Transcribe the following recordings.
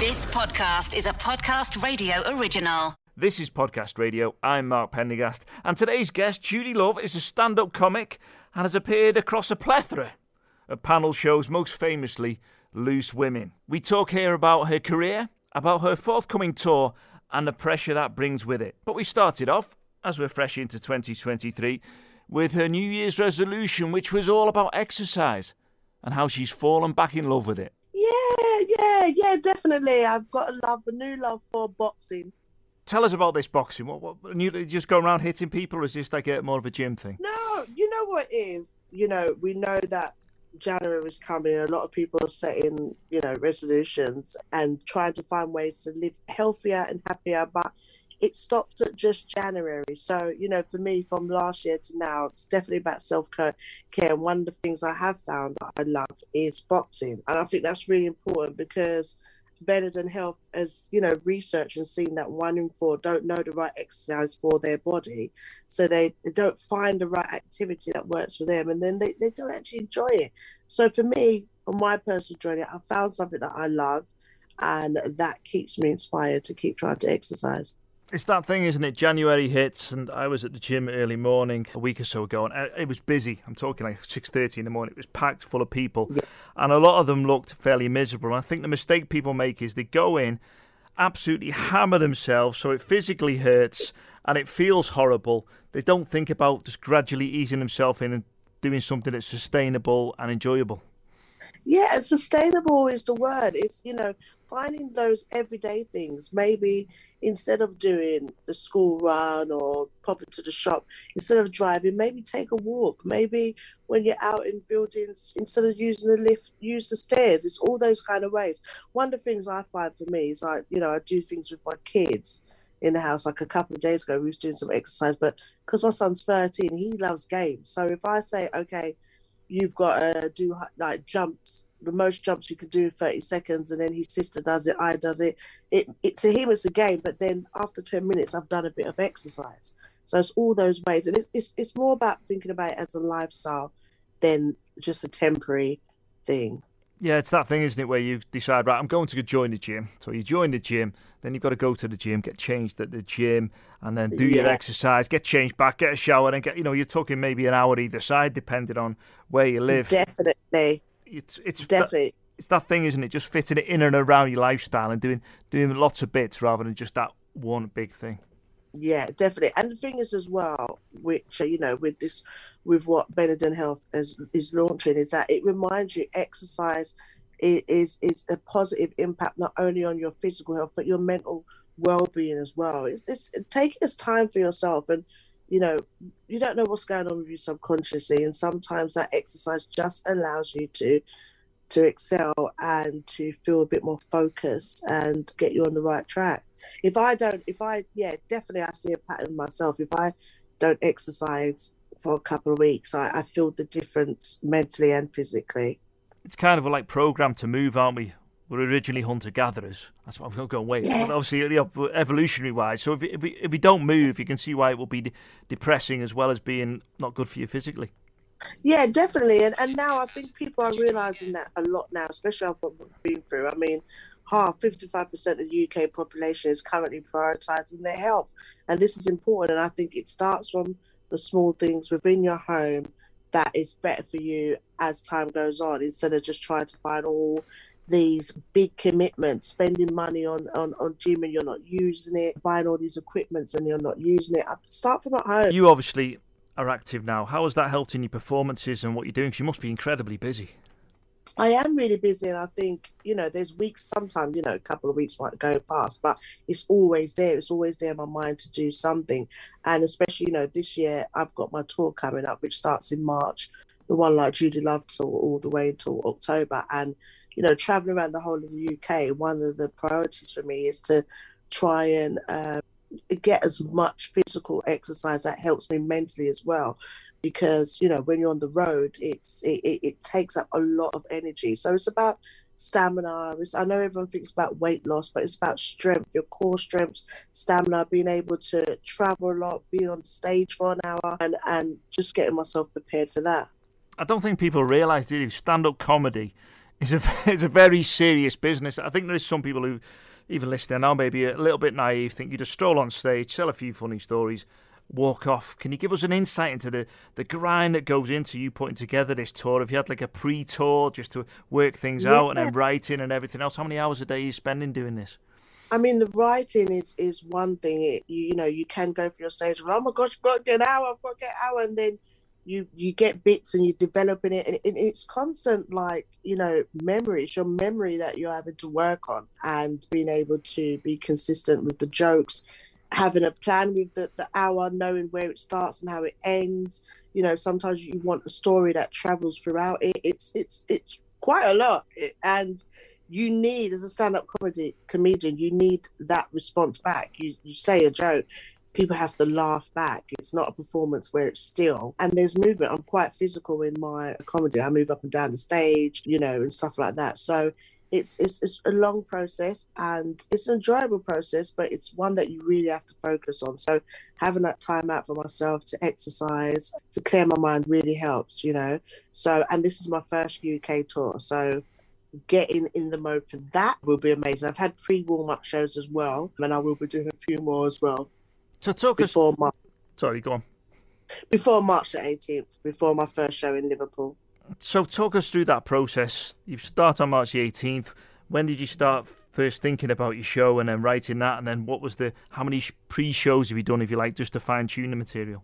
This podcast is a podcast radio original. This is Podcast Radio. I'm Mark Pendergast, and today's guest, Judi Love, is a stand up comic and has appeared across a plethora of panel shows, most famously Loose Women. We talk here about her career, about her forthcoming tour, and the pressure that brings with it. But we started off, as we're fresh into 2023, with her New Year's resolution, which was all about exercise and how she's fallen back in love with it. Yeah, yeah, yeah, definitely. I've got a love, a new love for boxing. Tell us about this boxing. What, what you just go around hitting people, or is this like a, more of a gym thing? No, you know what it is. You know, we know that January is coming. A lot of people are setting, you know, resolutions and trying to find ways to live healthier and happier. But it stops at just January. So, you know, for me, from last year to now, it's definitely about self care. And one of the things I have found that I love is boxing. And I think that's really important because Benenden Health has, you know, researched and seen that one in four don't know the right exercise for their body. So they, they don't find the right activity that works for them and then they, they don't actually enjoy it. So for me, on my personal journey, I found something that I love and that keeps me inspired to keep trying to exercise. It's that thing, isn't it? January hits, and I was at the gym early morning a week or so ago, and uh, it was busy. I'm talking like six thirty in the morning. It was packed full of people, and a lot of them looked fairly miserable. And I think the mistake people make is they go in, absolutely hammer themselves, so it physically hurts and it feels horrible. They don't think about just gradually easing themselves in and doing something that's sustainable and enjoyable. Yeah, sustainable is the word. It's you know finding those everyday things. Maybe instead of doing the school run or popping to the shop, instead of driving, maybe take a walk. Maybe when you're out in buildings, instead of using the lift, use the stairs. It's all those kind of ways. One of the things I find for me is like, you know, I do things with my kids in the house. Like a couple of days ago, we was doing some exercise, but because my son's 13, he loves games. So if I say, okay, you've got to do like jumps the most jumps you can do in 30 seconds and then his sister does it i does it it, it to him it's a game but then after 10 minutes i've done a bit of exercise so it's all those ways and it's, it's, it's more about thinking about it as a lifestyle than just a temporary thing yeah, it's that thing, isn't it, where you decide, right, I'm going to join the gym. So you join the gym, then you've got to go to the gym, get changed at the gym, and then do yeah. your exercise, get changed back, get a shower, and get, you know, you're talking maybe an hour either side, depending on where you live. Definitely it's it's definitely. That, it's that thing, isn't it? Just fitting it in and around your lifestyle and doing doing lots of bits rather than just that one big thing. Yeah, definitely. And the thing is, as well, which uh, you know, with this, with what Benenden Health is is launching, is that it reminds you exercise is is a positive impact not only on your physical health but your mental well-being as well. It's, it's taking this time for yourself, and you know, you don't know what's going on with you subconsciously, and sometimes that exercise just allows you to to excel and to feel a bit more focused and get you on the right track. If I don't, if I, yeah, definitely I see a pattern myself. If I don't exercise for a couple of weeks, I, I feel the difference mentally and physically. It's kind of like program to move, aren't we? Were originally hunter gatherers. That's what I'm going. Wait, yeah. obviously, you know, evolutionary wise. So if if we, if we don't move, you can see why it will be de- depressing as well as being not good for you physically. Yeah, definitely. And and now I think people are realizing that a lot now, especially after what we've been through. I mean, half, 55% of the UK population is currently prioritizing their health. And this is important. And I think it starts from the small things within your home that is better for you as time goes on instead of just trying to find all these big commitments, spending money on, on, on gym and you're not using it, buying all these equipments and you're not using it. I Start from at home. You obviously are active now. How has that helped in your performances and what you're doing? Because you must be incredibly busy. I am really busy, and I think you know, there's weeks. Sometimes you know, a couple of weeks might go past, but it's always there. It's always there in my mind to do something, and especially you know, this year I've got my tour coming up, which starts in March, the one like Judi Love tour, all the way until October, and you know, traveling around the whole of the UK, one of the priorities for me is to try and uh, get as much physical exercise that helps me mentally as well. Because you know, when you're on the road, it's it, it, it takes up a lot of energy. So it's about stamina. It's, I know everyone thinks about weight loss, but it's about strength, your core strengths, stamina, being able to travel a lot, being on stage for an hour, and and just getting myself prepared for that. I don't think people realise, do you? Stand up comedy It's a it's a very serious business. I think there's some people who, even listening now, maybe a little bit naive, think you just stroll on stage, tell a few funny stories, walk off. Can you give us an insight into the, the grind that goes into you putting together this tour? Have you had like a pre tour just to work things Yeah. out and then writing and everything else? How many hours a day are you spending doing this? I mean, the writing is is one thing. It you, you know you can go for your stage. Oh my gosh, I've got to get an hour. I've got to get an hour, and then you you get bits and you're developing it, and it, it's constant like you know memory. It's your memory that you're having to work on, and being able to be consistent with the jokes, having a plan with the the hour, knowing where it starts and how it ends. You know, sometimes you want a story that travels throughout it. It's it's it's quite a lot, It- and you need as a stand-up comedy comedian you need that response back you you say a joke people have to laugh back. It's not a performance where it's still. And there's movement. I'm quite physical in my comedy. I move up and down the stage you know and stuff like that. So it's it's, it's a long process and it's an enjoyable process but it's one that you really have to focus on. So having that time out for myself to exercise to clear my mind really helps you know. So and this is my first uk tour. So getting in the mode for that will be amazing. I've had pre warm up shows as well, and I will be doing a few more as well So talk us. before Mar- Sorry, go on. before March the 18th, before my first show in Liverpool. So talk us through that process. You start on March the 18th. When did you start first thinking about your show and then writing that? And then what was the how many pre-shows have you done, if you like, just to fine tune the material?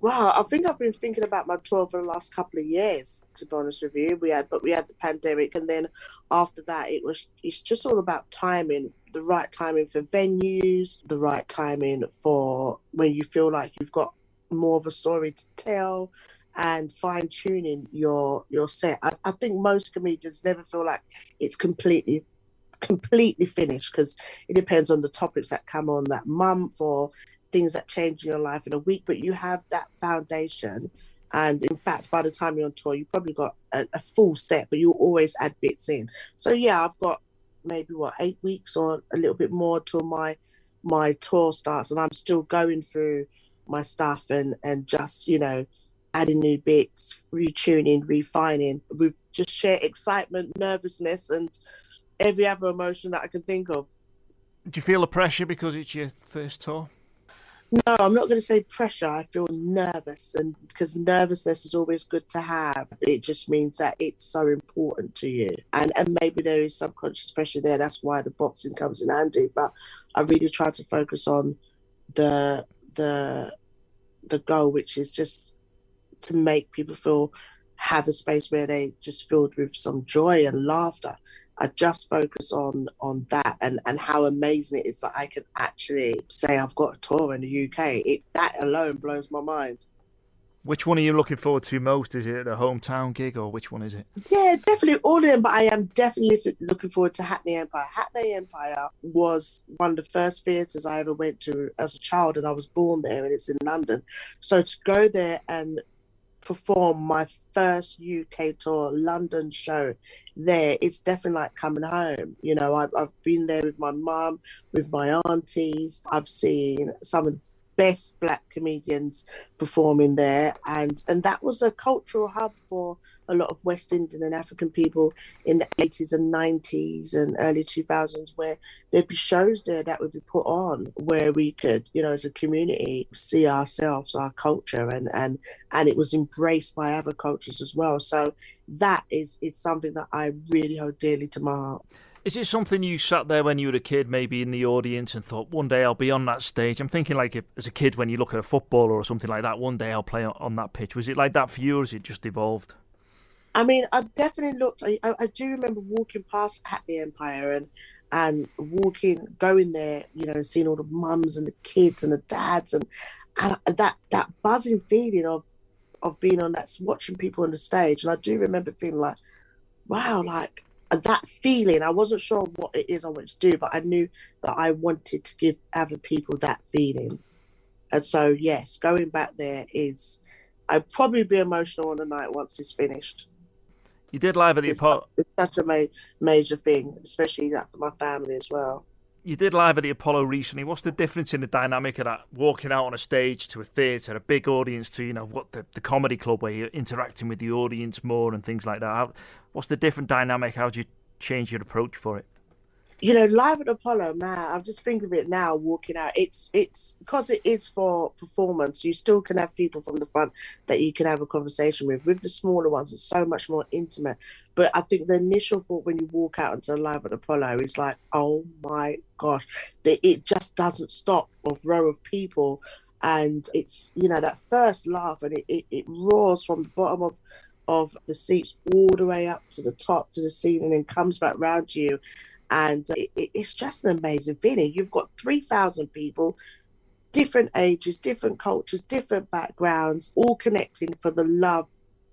Wow, I think I've been thinking about my tour for the last couple of years. To be honest with you, we had, but we had the pandemic, and then after that, it was. It's just all about timing, the right timing for venues, the right timing for when you feel like you've got more of a story to tell, and fine tuning your your set. I, I think most comedians never feel like it's completely completely finished because it depends on the topics that come on that month or things that change in your life in a week, but you have that foundation. And in fact, by the time you're on tour, you probably got a, a full set, but you always add bits in. So yeah, I've got maybe what eight weeks or a little bit more till my my tour starts, and I'm still going through my stuff and and just you know adding new bits, retuning, refining. With just sheer excitement, nervousness, and every other emotion that I can think of. Do you feel the pressure because it's your first tour? No, I'm not going to say pressure. I feel nervous, and because nervousness is always good to have, it just means that it's so important to you. And and maybe there is subconscious pressure there. That's why the boxing comes in handy. But I really try to focus on the the the goal, which is just to make people feel have a space where they just filled with some joy and laughter. I just focus on on that and and how amazing it is that I can actually say I've got a tour in the UK. It that alone blows my mind. Which one are you looking forward to most? Is it a hometown gig or which one is it? Yeah, definitely all of them, but I am definitely looking forward to Hackney Empire. Hackney Empire was one of the first theatres I ever went to as a child, and I was born there, and it's in London. So to go there and perform my first UK tour, London show there, it's definitely like coming home. You know, I've, I've been there with my mum, with my aunties. I've seen some of the best black comedians performing there, and and that was a cultural hub for a lot of West Indian and African people in the 80s and 90s and early 2000s, where there'd be shows there that would be put on where we could, you know, as a community, see ourselves, our culture, and and and it was embraced by other cultures as well. So that is it's something that I really hold dearly to my heart. Is it something you sat there when you were a kid, maybe in the audience, and thought, one day I'll be on that stage? I'm thinking like as a kid when you look at a footballer or something like that, one day I'll play on- on that pitch. Was it like that for you, or has it just evolved? I mean, I definitely looked. I, I do remember walking past at the Empire and and walking, going there, you know, seeing all the mums and the kids and the dads and and that that buzzing feeling of of being on that, watching people on the stage. And I do remember feeling like, wow, like that feeling. I wasn't sure what it is I wanted to do, but I knew that I wanted to give other people that feeling. And so, yes, going back there is. I'd probably be emotional on the night once it's finished You did live at the Apollo. it's such a ma- major thing, especially like for my family as well. You did live at the Apollo recently. What's the difference in the dynamic of that walking out on a stage to a theatre, a big audience, to you know what the, the comedy club where you're interacting with the audience more and things like that? How, what's the different dynamic? How do you change your approach for it? You know, live at Apollo, man, I'm just thinking of it now, walking out. It's it's because it is for performance. You still can have people from the front that you can have a conversation with. With the smaller ones, it's so much more intimate. But I think the initial thought when you walk out into live at Apollo is like, oh my gosh, that it just doesn't stop of row of people, and it's you know that first laugh and it, it, it roars from the bottom of of the seats all the way up to the top to the ceiling and comes back round to you and it, it's just an amazing feeling. You've got 3,000 people, different ages, different cultures, different backgrounds, all connecting for the love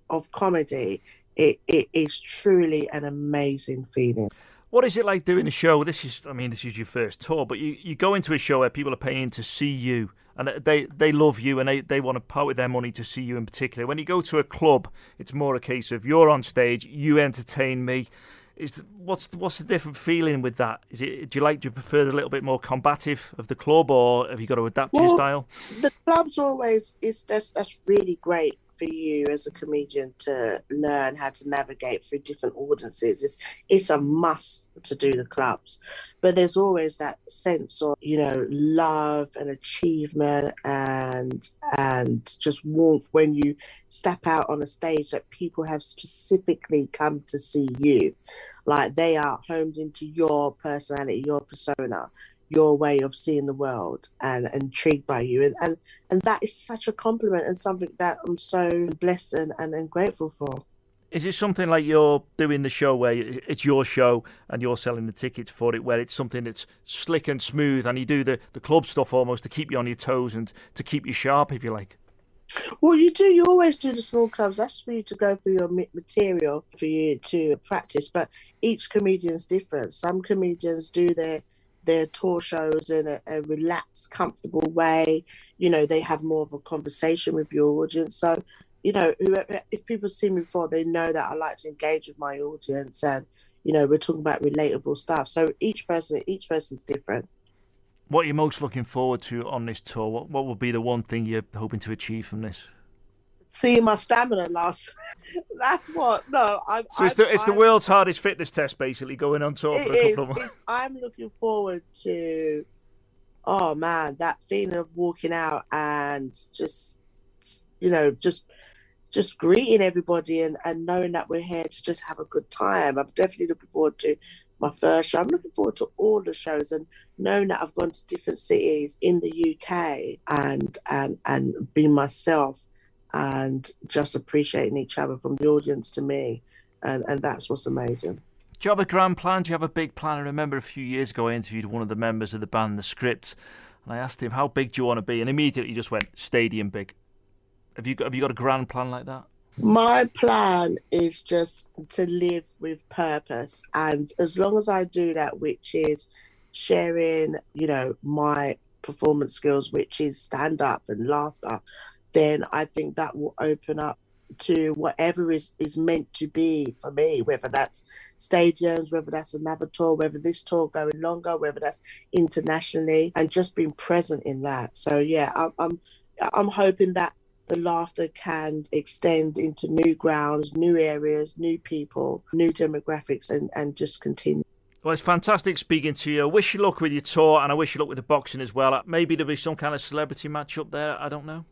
of comedy. It, it is truly an amazing feeling. What is it like doing a show? This is, I mean, this is your first tour, but you, you go into a show where people are paying to see you and they, they love you and they, they want to part with their money to see you in particular. When you go to a club, it's more a case of you're on stage, you entertain me is what's the, what's the different feeling with that? Is it do you like do you prefer the little bit more combative of the club, or have you got to adapt well, your style? The club's always is that's that's really great for you as a comedian to learn how to navigate through different audiences. It's it's a must to do the clubs, but there's always that sense of you know love and achievement and and just warmth when you step out on a stage that people have specifically come to see you, like they are homed into your personality, your persona your way of seeing the world and intrigued by you and and, and that is such a compliment and something that i'm so blessed and, and, and grateful for is it something like you're doing the show where it's your show and you're selling the tickets for it, where it's something that's slick and smooth and you do the, the club stuff almost to keep you on your toes and to keep you sharp, if you like? Well, you do. You always do the small clubs. That's for you to go for your material for you to practice. But each comedian's different. Some comedians do their their tour shows in a, a, relaxed, comfortable way. You know, they have more of a conversation with your audience. So, you know, if people see me before, they know that I like to engage with my audience, and you know, we're talking about relatable stuff. So each person, each person's different. What are you most looking forward to on this tour? What what will be the one thing you're hoping to achieve from this? Seeing my stamina last. That's what. No, I'm. So it's the it's I'm, the world's hardest fitness test, basically, going on tour for a couple of months. I'm looking forward to. Oh man, that feeling of walking out and just, you know, just, just greeting everybody and and knowing that we're here to just have a good time. I'm definitely looking forward to my first show. I'm looking forward to all the shows and knowing that I've gone to different cities in the UK and and and being myself and just appreciating each other from the audience to me. And, and that's what's amazing. Do you have a grand plan? Do you have a big plan? I remember a few years ago I interviewed one of the members of the band, The Script, and I asked him, How big do you want to be? And immediately he just went, Stadium big. Have you got, have you got a grand plan like that? My plan is just to live with purpose. And as long as I do that, which is sharing, you know, my performance skills, which is stand up and laughter, then I think that will open up to whatever is, is meant to be for me, whether that's stadiums, whether that's another tour, whether this tour going longer, whether that's internationally, and just being present in that. So yeah, I'm I'm, I'm hoping that the laughter can extend into new grounds, new areas, new people, new demographics, and, and just continue. Well, it's fantastic speaking to you. I wish you luck with your tour, and I wish you luck with the boxing as well. Maybe there'll be some kind of celebrity match up there. I don't know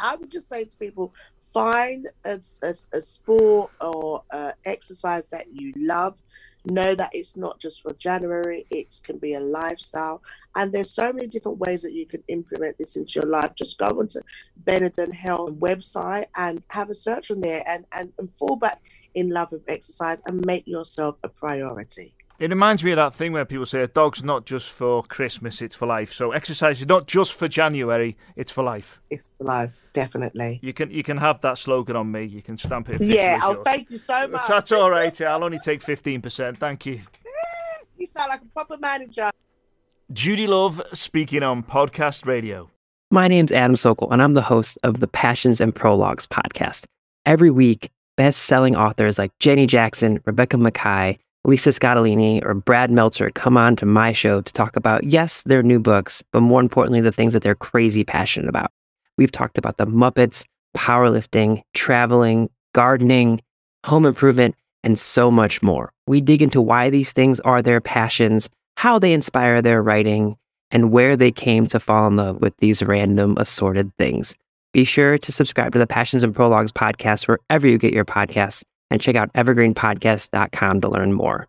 I would just say to people, find a, a, a sport or uh, exercise that you love. Know that it's not just for January, it can be a lifestyle. And there's so many different ways that you can implement this into your life. Just go onto Benenden Health website and have a search on there and, and, and fall back in love with exercise and make yourself a priority. It reminds me of that thing where people say a dog's not just for Christmas, it's for life. So exercise is not just for January, it's for life. It's for life, definitely. You can you can have that slogan on me. You can stamp it. Yeah, oh, thank you so much. That's all right. I'll only take fifteen percent. Thank you. you sound like a proper manager. Judi Love speaking on podcast radio. My name's Adam Sokol, and I'm the host of the Passions and Prologues podcast. Every week, best-selling authors like Jenny Jackson, Rebecca Makkai Lisa Scottoline or Brad Meltzer come on to my show to talk about, yes, their new books, but more importantly, the things that they're crazy passionate about. We've talked about the Muppets, powerlifting, traveling, gardening, home improvement, and so much more. We dig into why these things are their passions, how they inspire their writing, and where they came to fall in love with these random assorted things. Be sure to subscribe to the Passions and Prologues podcast wherever you get your podcasts and check out evergreenpodcast.com to learn more.